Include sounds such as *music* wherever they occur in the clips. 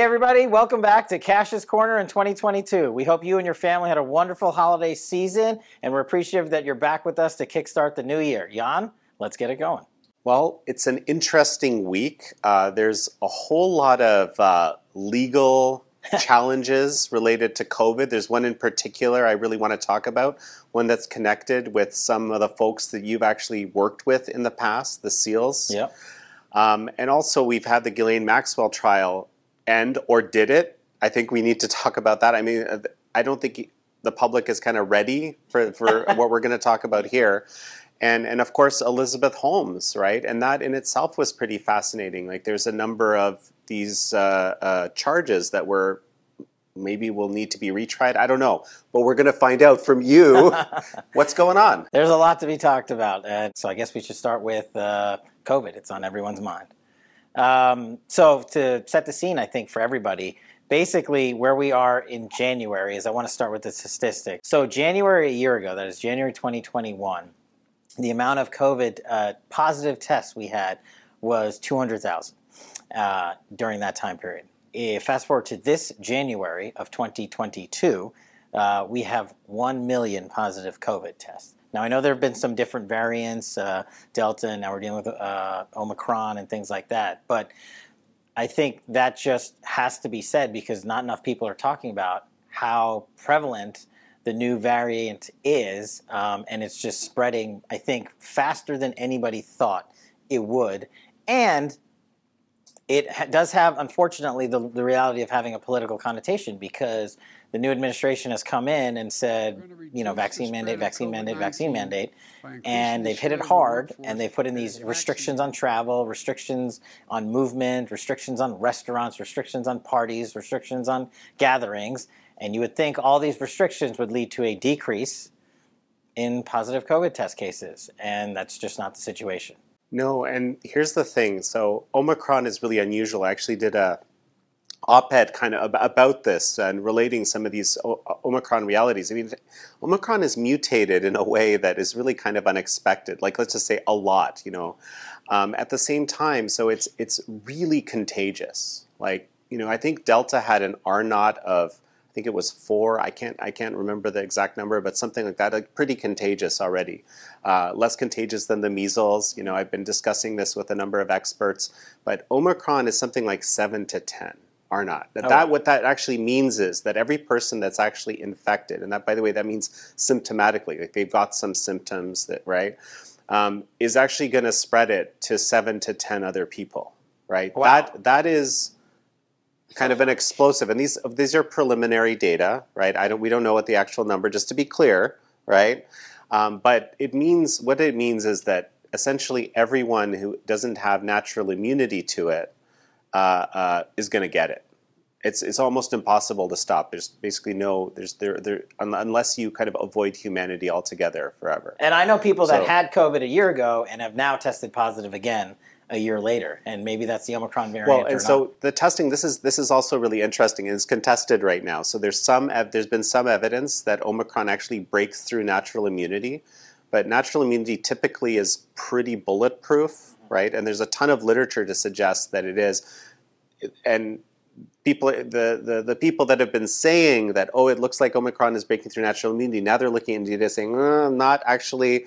Hey, everybody, welcome back to Kash's Corner in 2022. We hope you and your family had a wonderful holiday season, and we're appreciative that you're back with us to kickstart the new year. Jan, let's get it going. Well, it's an interesting week. Uh, there's a whole lot of uh, legal *laughs* challenges related to COVID. There's one in particular I really want to talk about, one that's connected with some of the folks that you've actually worked with in the past, the SEALs. Yep. Um, and also, we've had the Ghislaine Maxwell trial end or did it. I think we need to talk about that. I mean, uh, I don't think the public is kind of ready for, for *laughs* what we're going to talk about here. And, and of course, Elizabeth Holmes, right? And that in itself was pretty fascinating. Like, there's a number of these uh, uh, charges that were maybe will need to be retried. I don't know, but we're going to find out from you *laughs* what's going on. There's a lot to be talked about, uh, so I guess we should start with uh, COVID. It's on everyone's mind. Um, so to set the scene, I think for everybody, basically where we are in January is I want to start with the statistics. So January a year ago, that is January 2021, the amount of COVID uh, positive tests we had was 200,000 uh, during that time period. If fast forward to this January of 2022, uh, we have 1 million positive COVID tests. Now, I know there have been some different variants, uh, Delta, and now we're dealing with uh, Omicron and things like that. But I think that just has to be said because not enough people are talking about how prevalent the new variant is. Um, and it's just spreading, I think, faster than anybody thought it would. And it ha- does have, unfortunately, the, the reality of having a political connotation because the new administration has come in and said, you know, vaccine mandate, vaccine mandate, vaccine mandate, and they've hit it hard and they've put in these restrictions on travel, restrictions on movement, restrictions on restaurants, restrictions on parties, restrictions on gatherings. And you would think all these restrictions would lead to a decrease in positive COVID test cases, and that's just not the situation. No, and here's the thing. So Omicron is really unusual. I actually did a op-ed kind of about this and relating some of these Omicron realities. I mean, Omicron is mutated in a way that is really kind of unexpected. Like let's just say a lot, you know. Um, at the same time, so it's it's really contagious. Like you know, I think Delta had an R naught of I think it was four. I can't I can't remember the exact number, but something like that. Like pretty contagious already. Uh, less contagious than the measles. You know, I've been discussing this with a number of experts, but Omicron is something like seven to ten R naught. That, oh. that what that actually means is that every person that's actually infected, and that by the way that means symptomatically, like they've got some symptoms that right, um, is actually going to spread it to seven to ten other people. Right. Wow. That that is kind of an explosive, and these these are preliminary data. Right. I don't we don't know what the actual number. Just to be clear. Right. Um, but it means what it means is that essentially everyone who doesn't have natural immunity to it uh, uh, is going to get it. It's it's almost impossible to stop. There's basically no there's there there unless you kind of avoid humanity altogether forever. And I know people that so, had COVID a year ago and have now tested positive again a year later, and maybe that's the Omicron variant. Well, and so the testing this is this is also really interesting and it's contested right now. So there's some there's been some evidence that Omicron actually breaks through natural immunity, but natural immunity typically is pretty bulletproof right? And there's a ton of literature to suggest that it is. And people, the, the, the people that have been saying that, oh, it looks like Omicron is breaking through natural immunity, now they're looking at data saying, uh, not actually,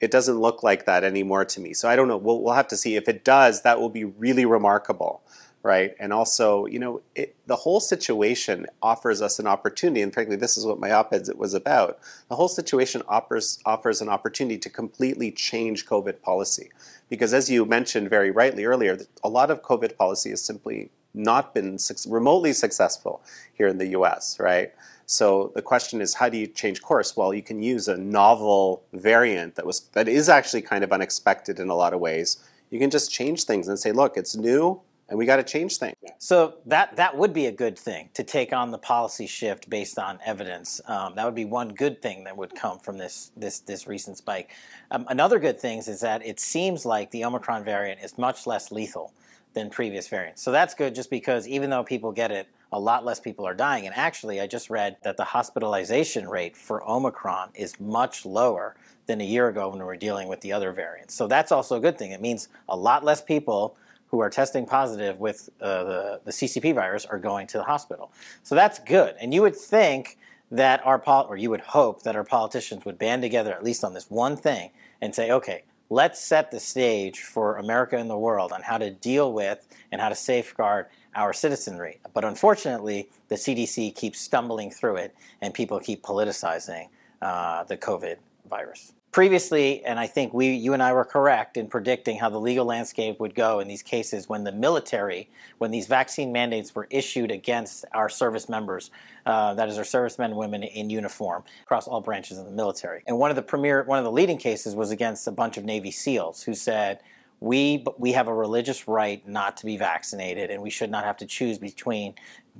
it doesn't look like that anymore to me. So I don't know. We'll, we'll have to see. If it does, that will be really remarkable right? And also, you know, it, the whole situation offers us an opportunity, and frankly, this is what my op-ed was about. The whole situation offers offers an opportunity to completely change COVID policy, because as you mentioned very rightly earlier, a lot of COVID policy has simply not been su- remotely successful here in the U.S., right? So the question is, how do you change course? Well, you can use a novel variant that was that is actually kind of unexpected in a lot of ways. You can just change things and say, look, it's new and we got to change things. So that that would be a good thing to take on the policy shift based on evidence. Um, that would be one good thing that would come from this this this recent spike. Um, another good thing is that it seems like the Omicron variant is much less lethal than previous variants. So that's good, just because even though people get it, a lot less people are dying. And actually, I just read that the hospitalization rate for Omicron is much lower than a year ago when we were dealing with the other variants. So that's also a good thing. It means a lot less people who are testing positive with uh, the, the CCP virus are going to the hospital. So that's good. And you would think that our, pol- or you would hope that our politicians would band together at least on this one thing and say, okay, let's set the stage for America and the world on how to deal with and how to safeguard our citizenry. But unfortunately, the CDC keeps stumbling through it and people keep politicizing uh, the COVID virus previously, and I think we, you and I were correct in predicting how the legal landscape would go in these cases when the military, when these vaccine mandates were issued against our service members, uh, that is, our servicemen and women in uniform across all branches of the military. And one of the premier, one of the leading cases was against a bunch of Navy SEALs who said, we we have a religious right not to be vaccinated, and we should not have to choose between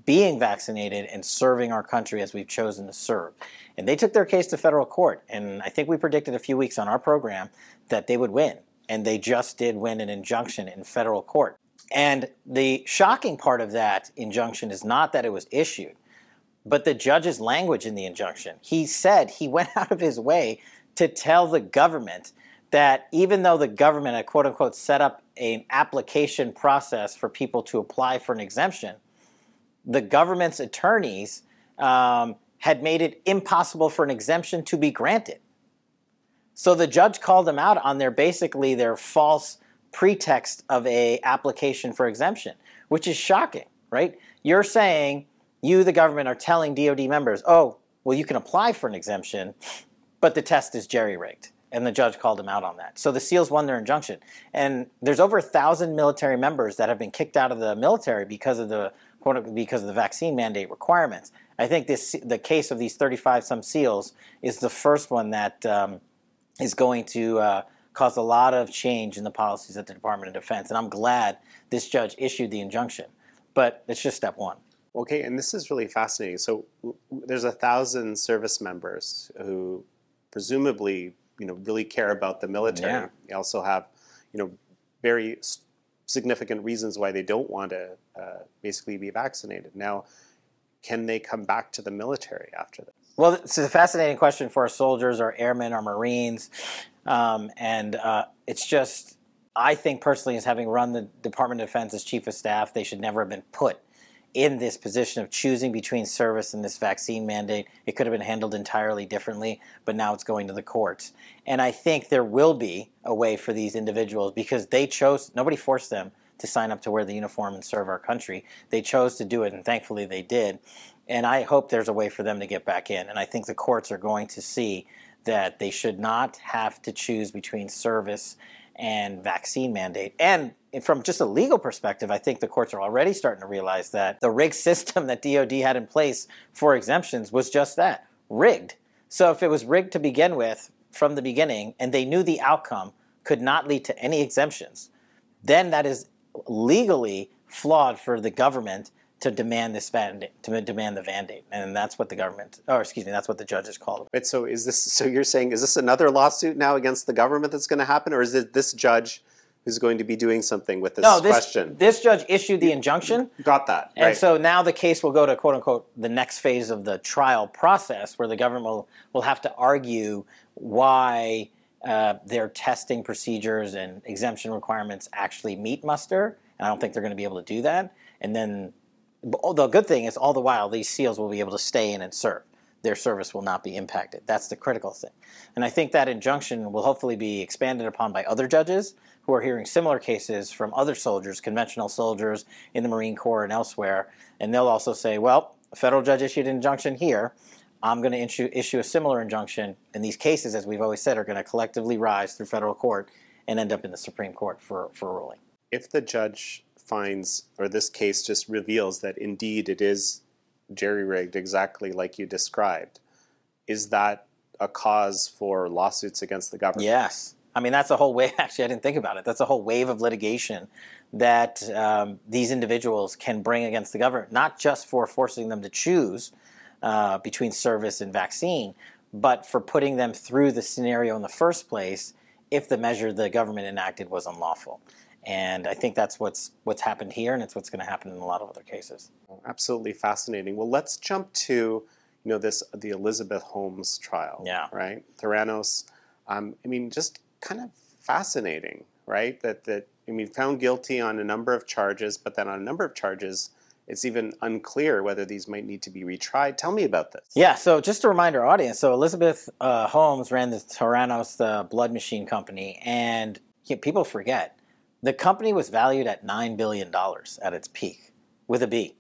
being vaccinated and serving our country as we've chosen to serve. And they took their case to federal court, and I think we predicted a few weeks on our program that they would win, and they just did win an injunction in federal court. And the shocking part of that injunction is not that it was issued, but the judge's language in the injunction. He said he *laughs* went out of his way to tell the government that even though the government had quote unquote set up an application process for people to apply for an exemption, the government's attorneys um, had made it impossible for an exemption to be granted. So the judge called them out on their basically their false pretext of a application for exemption, which is shocking, right? You're saying you, the government, are telling DoD members, oh, well, you can apply for an exemption, but the test is jerry rigged and the judge called him out on that. So the SEALs won their injunction, and there's over a thousand military members that have been kicked out of the military because of the because of the vaccine mandate requirements. I think this the case of these 35 some SEALs is the first one that um, is going to uh, cause a lot of change in the policies at the Department of Defense, and I'm glad this judge issued the injunction. But it's just step one. Okay, and this is really fascinating. So there's a thousand service members who presumably you know really care about the military. Yeah. They also have you know very significant reasons why they don't want to uh, basically be vaccinated. Now, can they come back to the military after this? Well, it's a fascinating question for our soldiers, our airmen, our Marines, um, and uh, it's just. I think personally, as having run the Department of Defense as chief of staff, they should never have been put in this position of choosing between service and this vaccine mandate. It could have been handled entirely differently, but now it's going to the courts. And I think there will be a way for these individuals because they chose, nobody forced them to sign up to wear the uniform and serve our country. They chose to do it, and thankfully they did. And I hope there's a way for them to get back in. And I think the courts are going to see that they should not have to choose between service and vaccine mandate. And from just a legal perspective, I think the courts are already starting to realize that the rigged *laughs* system that DOD had in place for exemptions was just that rigged. So if it was rigged to begin with from the beginning and they knew the outcome could not lead to any exemptions, then that is legally flawed for the government to demand this mandate, to demand the mandate, and that's what the government, or excuse me, that's what the judges called it. Right. So is this? So you're saying is this another lawsuit now against the government that's going to happen, or is it this judge? Who's going to be doing something with this, no, this question? This judge issued the injunction. Got that. And so now the case will go to quote unquote the next phase of the trial process, where the government will, will have to argue why uh, their testing procedures and exemption requirements actually meet muster. And I don't think they're going to be able to do that. And then the good thing is all the while these SEALs will be able to stay in and serve. Their service will not be impacted. That's the critical thing. And I think that injunction will hopefully be expanded upon by other judges who are hearing similar cases from other soldiers, conventional soldiers in the Marine Corps and elsewhere. And they'll also say, well, a federal judge issued an injunction here. I'm going to issue, issue a similar injunction. And these cases, as we've always said, are going to collectively rise through federal court and end up in the Supreme Court for, for ruling. If the judge finds, or this case just reveals that indeed it is jerry rigged exactly like you described, is that a cause for lawsuits against the government? Yes. I mean, that's a whole wave. *laughs* Actually, I didn't think about it. That's a whole wave of litigation that um, these individuals can bring against the government, not just for forcing them to choose uh, between service and vaccine, but for putting them through the scenario in the first place if the measure the government enacted was unlawful. And I think that's what's what's happened here, and it's what's going to happen in a lot of other cases. Absolutely fascinating. Well, let's jump to you know this the Elizabeth Holmes trial. Yeah. Right. Theranos. Um, I mean, just kind of fascinating, right? That that I mean, found guilty on a number of charges, but then on a number of charges, it's even unclear whether these might need to be retried. Tell me about this. Yeah, so just to remind our audience, so Elizabeth uh, Holmes ran the Theranos the blood machine company, and yeah, people forget the company was valued at $9 billion at its peak, with a B.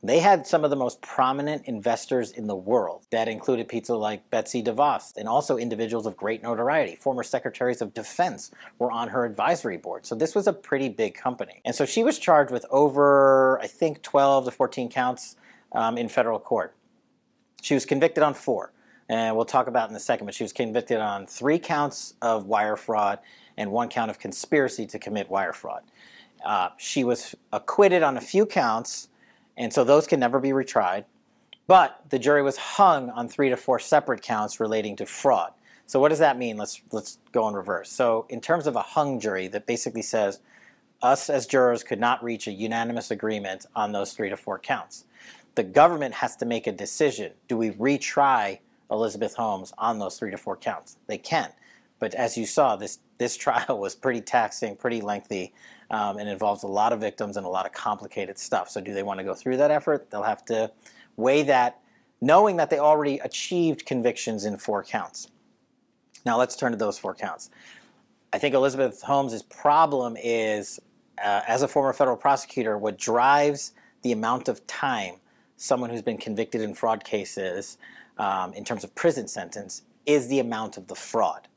They had some of the most prominent investors in the world. That included people like Betsy DeVos and also individuals of great notoriety. Former secretaries of defense were on her advisory board. So this was a pretty big company. And so she was charged with over, I think, 12 to 14 counts um, in federal court. She was convicted on four. And we'll talk about in a second, but she was convicted on three counts of wire fraud and one count of conspiracy to commit wire fraud. Uh, she was acquitted on a few counts and so those can never be retried. But the jury was hung on three to four separate counts relating to fraud. So what does that mean? Let's let's go in reverse. So in terms of a hung jury, that basically says us as jurors could not reach a unanimous agreement on those three to four counts. The government has to make a decision. Do we retry Elizabeth Holmes on those three to four counts? They can. But as you saw, this this trial was pretty taxing, pretty lengthy, um, and involves a lot of victims and a lot of complicated stuff. So, do they want to go through that effort? They'll have to weigh that, knowing that they already achieved convictions in four counts. Now, let's turn to those four counts. I think Elizabeth Holmes' problem is, uh, as a former federal prosecutor, what drives the amount of time someone who's been convicted in fraud cases um, in terms of prison sentence is the amount of the fraud.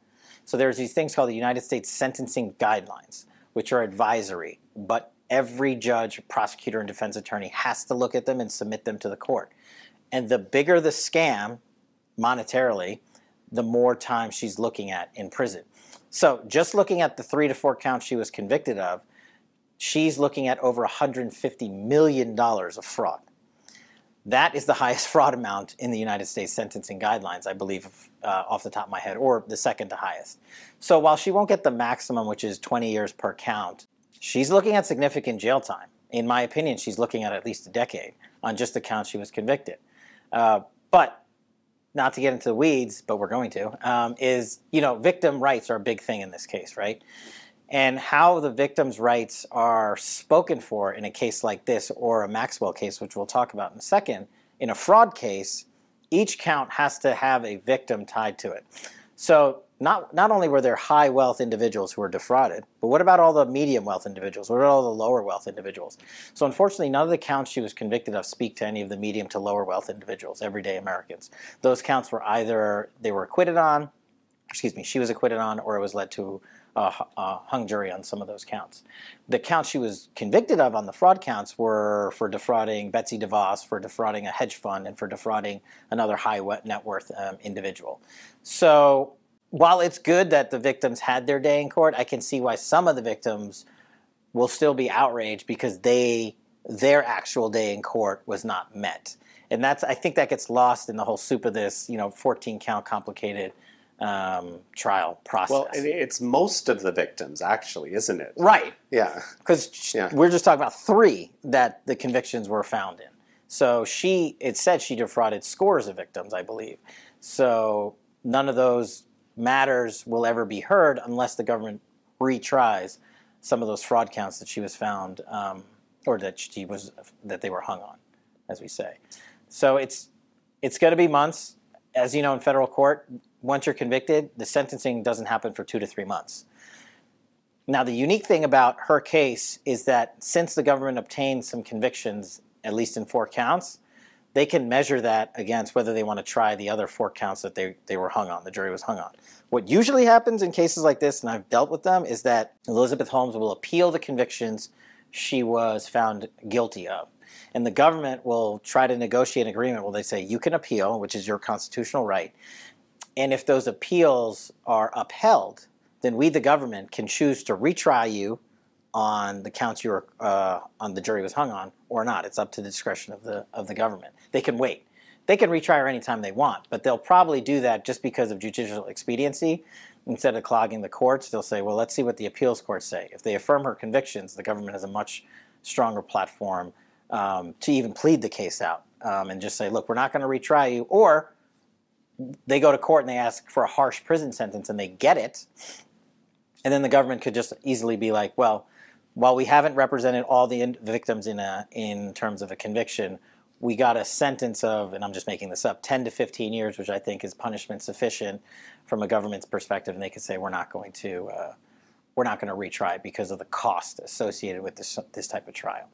So there's these things called the United States Sentencing Guidelines which are advisory, but every judge, prosecutor, and defense attorney has to look at them and submit them to the court. And the bigger the scam monetarily, the more time she's looking at in prison. So, just looking at the three to four counts she was convicted of, she's looking at over $150 million of fraud. That is the highest *laughs* fraud amount in the United States sentencing guidelines, I believe, uh, off the top of my head, or the second to highest. So while she won't get the maximum, which is 20 years per count, she's looking at significant jail time. In my opinion, she's looking at at least a decade on just the count she was convicted. Uh, but not to get into the weeds, but we're going to, um, is, you know, victim rights are a big thing in this case, right? And how the victim's rights are spoken for in a case like this or a Maxwell case, which we'll talk about in a second, in a fraud case, each count has to have a victim tied to it. So not, not only were there high wealth individuals who were defrauded, but what about all the medium wealth individuals? What about all the lower wealth individuals? So unfortunately, none of the counts she was convicted of speak to any of the medium to lower wealth individuals, everyday Americans. Those counts were either they were acquitted on, excuse me, she was acquitted on, or it was led to uh, uh, hung jury on some of those counts. The counts she was convicted of on the fraud counts were for defrauding Betsy DeVos, for defrauding a hedge fund, and for defrauding another high net worth um, individual. So while it's good that the victims had their day in court, I can see why some of the victims will still be outraged because they their actual day in court was not met. And that's I think that gets lost in the whole soup of this, you know, 14 count complicated um, trial process. Well, it's most of the victims, actually, isn't it? Right. Yeah. Because yeah. we're just talking about three that the convictions were found in. So she, it said she defrauded scores of victims, I believe. So none of those matters will ever be heard unless the government retries some of those fraud counts that she was found, um, or that she was that they were hung on, as we say. So it's it's going to be months as you know, in federal court, once you're convicted, the sentencing doesn't happen for two to three months. Now, the unique thing about her case is that since the government obtained some convictions, at least in four counts, they can measure that against whether they want to try the other four counts that they, they were hung on, the jury was hung on. What usually happens in cases like this, and I've dealt with them, is that Elizabeth Holmes will appeal the convictions she was found guilty of and the government will try to negotiate an agreement where they say you can appeal, which is your constitutional right, and if those appeals are upheld, then we, the government, can choose to retry you on the counts you were uh, on the jury was hung on or not. It's up to the discretion of the of the government. They can wait. They can retry her anytime they want, but they'll probably do that just because of judicial expediency. Instead of clogging the courts, they'll say, "Well, let's see what the appeals courts say." If they affirm her convictions, the government has a much stronger platform um, to even plead the case out um, and just say, look, we're not going to retry you. Or they go to court and they ask for a harsh prison sentence and they get it. And then the government could just easily be like, well, while we haven't represented all the in- victims in a in terms of a conviction, we got a sentence of, and I'm just making this up, 10 to 15 years, which I think is punishment sufficient from a government's perspective, and they could say we're not going to uh, we're not going to retry because of the cost associated with this this type of trial.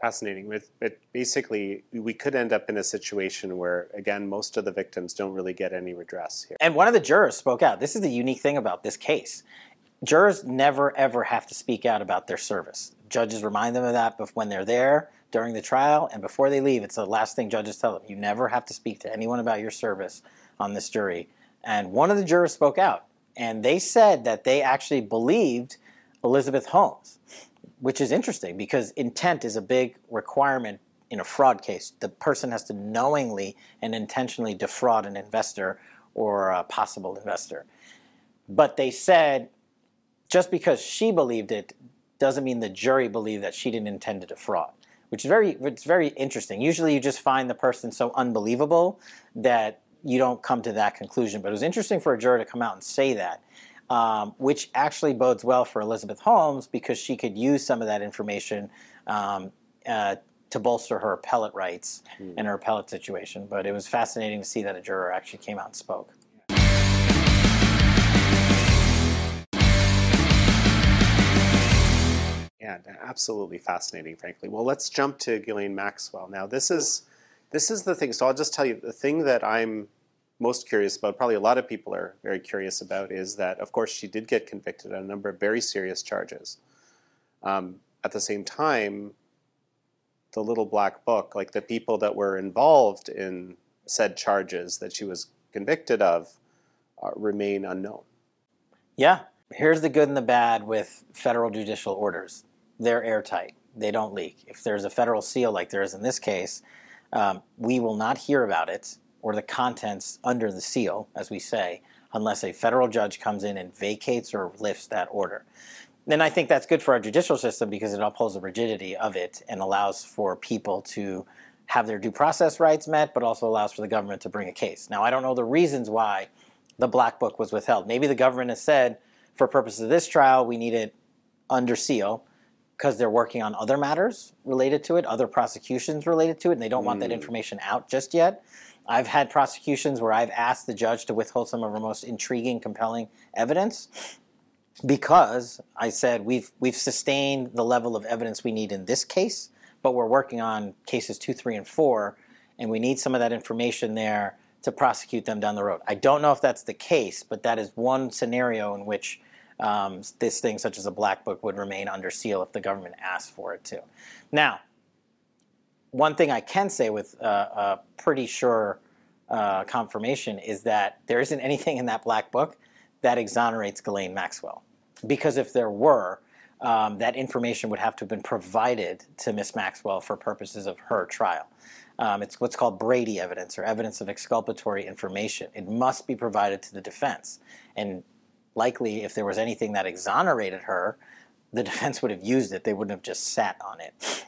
Fascinating. With it, basically, we could end up in a situation where, again, most of the victims don't really get any redress here. And one of the jurors spoke out. This is the unique thing about this case. Jurors never ever have to speak out about their service. Judges remind them of that when they're there during the trial and before they leave. It's the last thing judges tell them. You never have to speak to anyone about your service on this jury. And one of the jurors spoke out, and they said that they actually believed Elizabeth Holmes, which is interesting because intent is a big requirement in a fraud case. The person has to knowingly and intentionally defraud an investor or a possible investor. But they said just because she believed it doesn't mean the jury believed that she didn't intend to defraud which is very it's very interesting. Usually, you just find the person so unbelievable that you don't come to that conclusion. But it was interesting for a juror to come out and say that, um, which actually bodes well for Elizabeth Holmes because she could use some of that information um, uh, to bolster her appellate rights mm. in her appellate situation. But it was fascinating to see that a juror actually came out and spoke. Yeah, absolutely fascinating, frankly. Well, let's jump to Ghislaine Maxwell. Now, this is this is the thing. So I'll just tell you the thing that I'm most curious about, probably a lot of people are very curious about, is that of course she did get convicted on a number of very serious charges. Um, at the same time, the little black book, like the people that were involved in said charges that she was convicted of, uh, remain unknown. Yeah, here's the good and the bad with federal judicial orders they're airtight. They don't leak. If there's a federal seal like there is in this case, um, we will not hear about it or the contents under the seal, as we say, unless a federal judge comes in and vacates or lifts that order. And I think that's good for our judicial system because it upholds the rigidity of it and allows for people to have their due process rights met, but also allows for the government to bring a case. Now, I don't know the reasons why the black book was withheld. Maybe the government has said, for purposes of this trial, we need it under seal because they're working on other matters related to it, other prosecutions related to it, and they don't mm. want that hmm. information out just yet. I've had prosecutions where I've asked the judge to withhold some of our most intriguing, compelling evidence because I said we've we've sustained the level of evidence we need in this case, but we're working on cases two, three, and four, and we need some of that information there to prosecute them down the road. I don't know if that's the case, but that is one scenario in which um, this thing, such as a black book, would remain under seal if the government asked for it to. Now, one thing I can say with uh, a pretty sure uh, confirmation is that there isn't anything in that black book that exonerates Ghislaine Maxwell. Because if there were, um, that information would have to have been provided to Miss Maxwell for purposes of her trial. Um, it's what's called Brady evidence or evidence of exculpatory information. It must be provided to the defense. And likely if there was anything that exonerated her, the *laughs* defense would have used it. They wouldn't have just sat on it.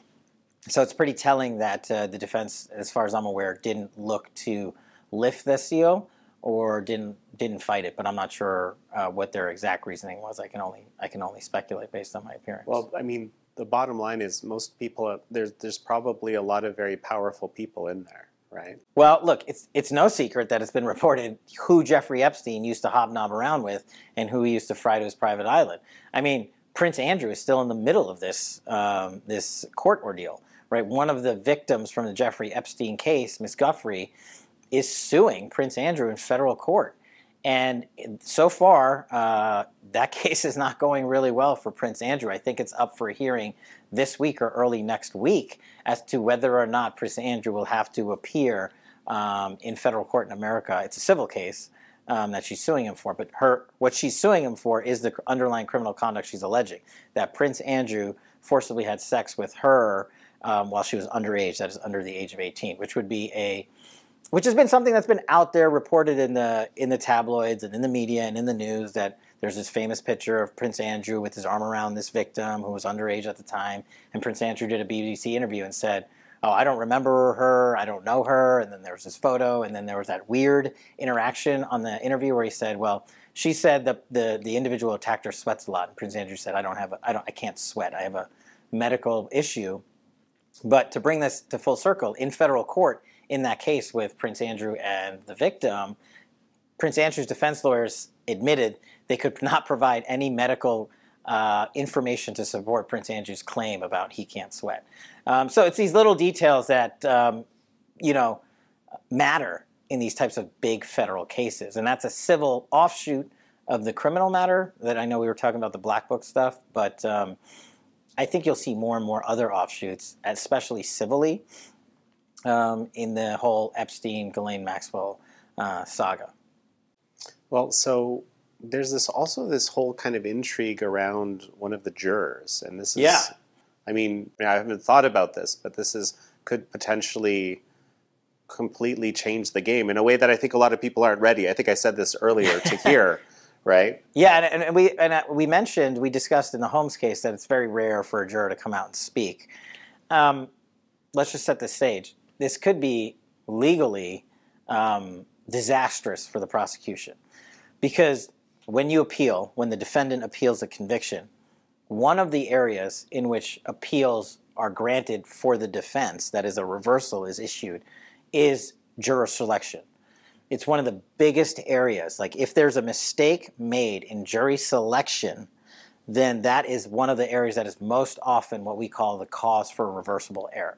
So it's pretty telling that uh, the defense, as far as I'm aware, didn't look to lift the seal or didn't didn't fight it. But I'm not sure uh, what their exact reasoning was. I can only I can only speculate based on my appearance. Well, I mean, the bottom line is most people there's there's probably a lot of very powerful people in there right? Well, look, it's it's no secret that it's been reported who Jeffrey Epstein used to hobnob around with and who he used to fry to his private island. I mean, Prince Andrew is still in the middle of this um, this court ordeal, right? One of the victims from the Jeffrey Epstein case, Miss Giuffre, is suing Prince Andrew in federal court. And so far, uh, that *laughs* case is not going really well for Prince Andrew. I think it's up for a hearing this week or early next week as to whether or not Prince Andrew will have to appear um, in federal court in America. It's a civil case um, that she's suing him for, but her what she's suing him for is the underlying criminal conduct she's alleging that Prince Andrew forcibly had sex with her um, while she was underage, that is under the age of 18, which would be a which has been something that's been out there reported in the in the tabloids and in the media and in the news that there's this famous picture of Prince Andrew with his arm around this victim who was underage at the time, and Prince Andrew did a BBC interview and said, oh, I don't remember her, I don't know her, and then there was this photo, and then there was that weird interaction on the interview where he said, well, she said that the the individual attacked her sweats a lot, and Prince Andrew said, I don't have, a, I don't, I can't sweat, I have a medical issue. But to bring this to full circle, in federal court, in that case with Prince Andrew and the victim, Prince Andrew's defense lawyers admitted they could *laughs* not provide any medical uh, information to support Prince Andrew's claim about he can't sweat. Um, so it's these little details that um, you know matter in these types of big federal cases, and that's a civil offshoot of the criminal matter that I know we were talking about the black book stuff, but um, I think you'll see more and more other offshoots, especially civilly, um, in the whole Epstein Ghislaine Maxwell uh, saga. Well, so there's this also this whole kind of intrigue around one of the jurors, and this is, Yeah. I mean, I haven't thought about this, but this is could potentially completely change the game in a way that I think a lot of people aren't ready. I think I said this earlier to *laughs* hear, right? Yeah, and, and we and uh, we mentioned we discussed in the Holmes case that it's very rare for a juror to come out and speak. Um, let's just set the stage. This could be legally um, disastrous for the prosecution because when you appeal, when the defendant appeals a conviction, one of the areas in which appeals are granted for the defense, that is, a reversal is issued, is juror selection. It's one of the biggest areas. Like, if there's a mistake made in jury selection, then that is one of the areas that is most often what we call the cause for reversible error.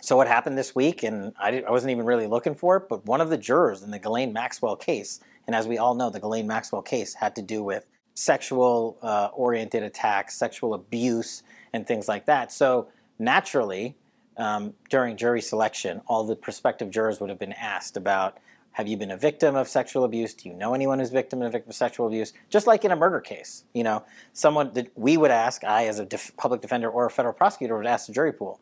So, what happened this week, and I, I wasn't even really looking for it, but one of the jurors in the Ghislaine Maxwell case, and as we all know, the Ghislaine Maxwell case had to do with sexual uh, oriented attacks, sexual abuse, and things like that. So, naturally, um, during jury selection, all the prospective jurors would have been asked about have you been a victim of sexual abuse? Do you know anyone who's victim of sexual abuse? Just like in a murder case, you know, someone that we would ask, I as a def- public defender or a federal prosecutor would ask the jury pool,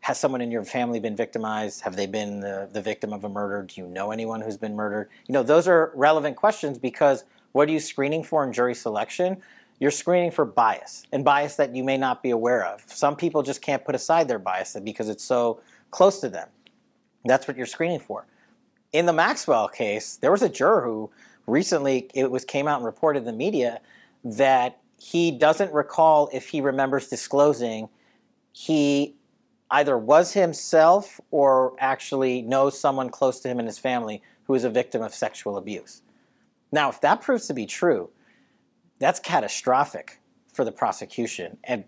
has someone in your family been victimized? Have they been the, the victim of a murder? Do you know anyone who's been murdered? You know, those are relevant questions because what are you screening for in jury selection? You're screening for bias and bias that you may not be aware of. Some people just can't put aside their bias because it's so close to them. That's what you're screening for. In the Maxwell case, there was a juror who recently it was came out and reported in the media that he doesn't recall if he remembers disclosing he either was himself or actually knows someone close to him in his family who is a victim of sexual abuse. Now, if that proves to be true, that's catastrophic for the prosecution. And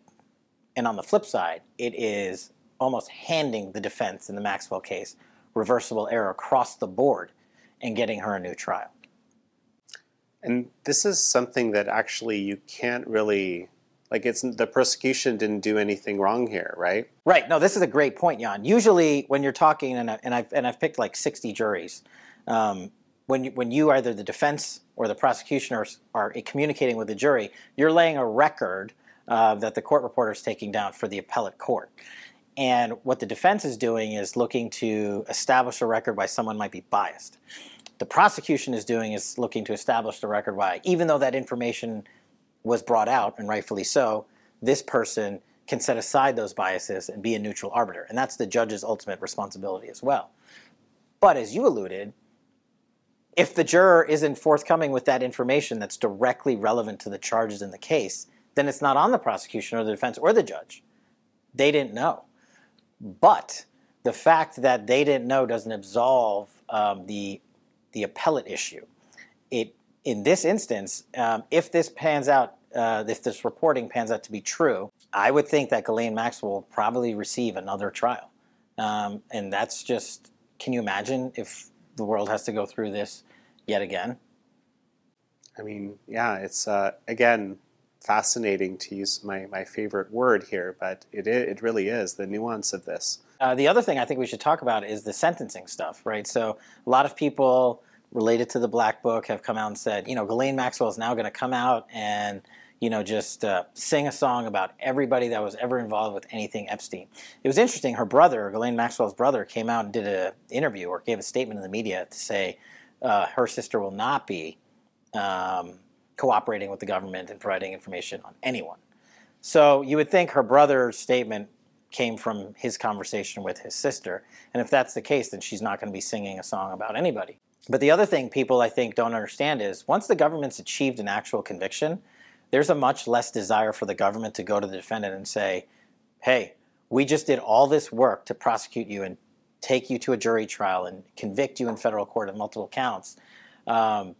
and on the flip side, it is almost handing the defense in the Maxwell case reversible error across the board and getting her a new trial. And this is something that actually you can't really like. It's the prosecution didn't do anything wrong here, right? Right. No, this is a great point, Jan. Usually, when you're talking, and, I, and I've and I've picked like 60 juries, um, when you, when you either the defense or the prosecution are, are communicating with the jury, you're laying a record uh, that the court reporter is taking down for the appellate court. And what the defense is doing is looking to establish a record why someone might be biased. The prosecution is doing is looking to establish the record why, even though that information was brought out, and rightfully so, this person can set aside those biases and be a neutral arbiter. And that's the judge's ultimate responsibility as well. But as you alluded, if the juror isn't forthcoming with that information that's directly relevant to the charges in the case, then it's not on the prosecution or the defense or the judge. They didn't know. But the fact that they didn't know doesn't absolve um, the the appellate issue. It in this instance, um, if this pans out, uh, if this reporting pans out to be true, I would think that Ghislaine Maxwell will probably receive another trial, um, and that's just. Can you imagine if the world has to go through this yet again? I mean, yeah, it's uh, again fascinating to use my, my favorite word here, but it it really is the nuance of this. Uh, the other thing I think we should talk about is the sentencing stuff, right? So a lot of people related to the Black Book have come out and said, you know, Ghislaine Maxwell is now going to come out and, you know, just uh, sing a song about everybody that was ever involved with anything Epstein. It was interesting. Her brother, Ghislaine Maxwell's brother, came out and did an interview or gave a statement in the media to say uh, her sister will not be um, cooperating with the government and providing information on anyone. So you would think her brother's statement came from his conversation with his sister. And if that's the case, then she's not going to be singing a song about anybody. But the other thing people, I think, don't understand is once the government's achieved an actual conviction, there's a much less desire for the government to go to the defendant and say, hey, we just did all this work to prosecute you and take you to a jury trial and convict you in federal court of multiple counts. Um,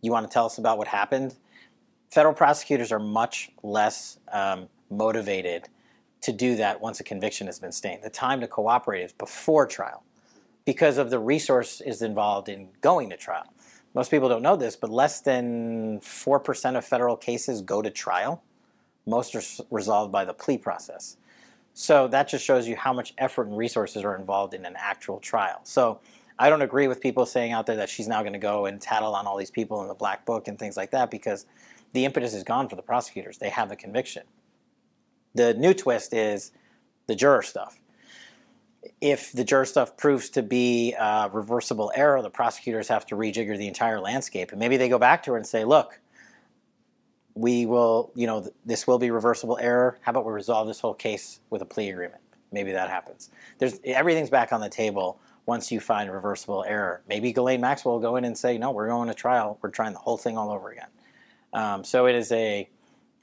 you want to tell us about what happened? Federal prosecutors are much less um, motivated to do that once a conviction has been stained. The time to cooperate is before trial because of the resources involved in going to trial. Most people don't know this, but less than 4% of federal cases go to trial. Most are resolved by the plea process. So that just shows you how much effort and resources are involved in an actual trial. So I don't agree with people saying out there that she's now going to go and tattle on all these people in the black book and things like that because the impetus is gone for the prosecutors. They have the conviction. The new twist is the juror stuff. If the juror stuff proves to be a reversible error, the prosecutors have to rejigger the entire landscape. And maybe they go back to her and say, look, we will, you know, this will be reversible error. How about we resolve this whole case with a plea agreement? Maybe that happens. There's everything's back on the table once you find reversible error. Maybe Ghislaine Maxwell will go in and say, no, we're going to trial. We're trying the whole thing all over again. Um, so it is a,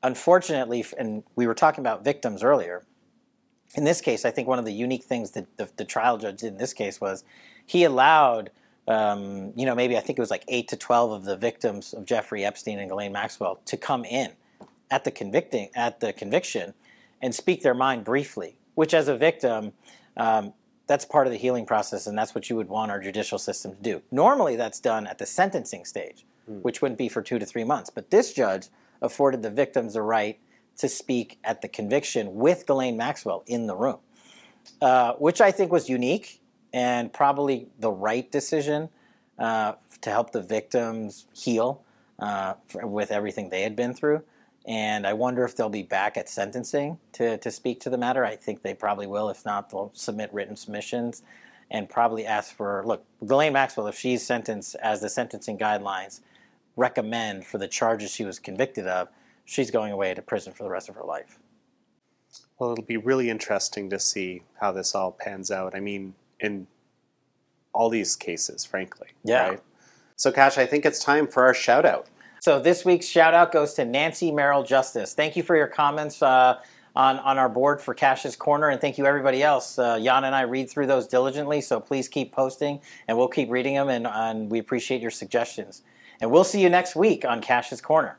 unfortunately, and we were talking about victims earlier. In this case, I think one of the unique things that the, the trial judge did in this case was he allowed um, you know, maybe I think it was like eight to 12 of the victims of Jeffrey Epstein and Ghislaine Maxwell to come in at the convicting at the conviction and speak their mind briefly, which as a victim, um, that's part of the healing process, and that's what you would want our judicial system to do. Normally, that's done at the sentencing stage, mm. which wouldn't be for two to three months. But this judge afforded the victims the right to speak at the conviction with Ghislaine Maxwell in the room, uh, which I think was unique and probably the right decision uh, to help the victims heal uh, with everything they had been through. And I wonder if they'll be back at sentencing to, to speak to the matter. I think they probably will. If not, they'll submit written submissions and probably ask for look, Ghislaine Maxwell, if she's sentenced as the sentencing guidelines recommend for the charges she was convicted of, she's going away to prison for the rest of her life. Well, it'll be really interesting to see how this all pans out. I mean, in all these cases, frankly. Yeah. Right? So, Kash, I think it's time for our shout out. So, this week's shout out goes to Nancy Merrill Justice. Thank you for your comments. Uh, on, on our board for Kash's Corner, and thank you everybody else. Uh, Jan and I read through those diligently, so please keep posting, and we'll keep reading them, and, and we appreciate your suggestions. And we'll see you next week on Kash's Corner.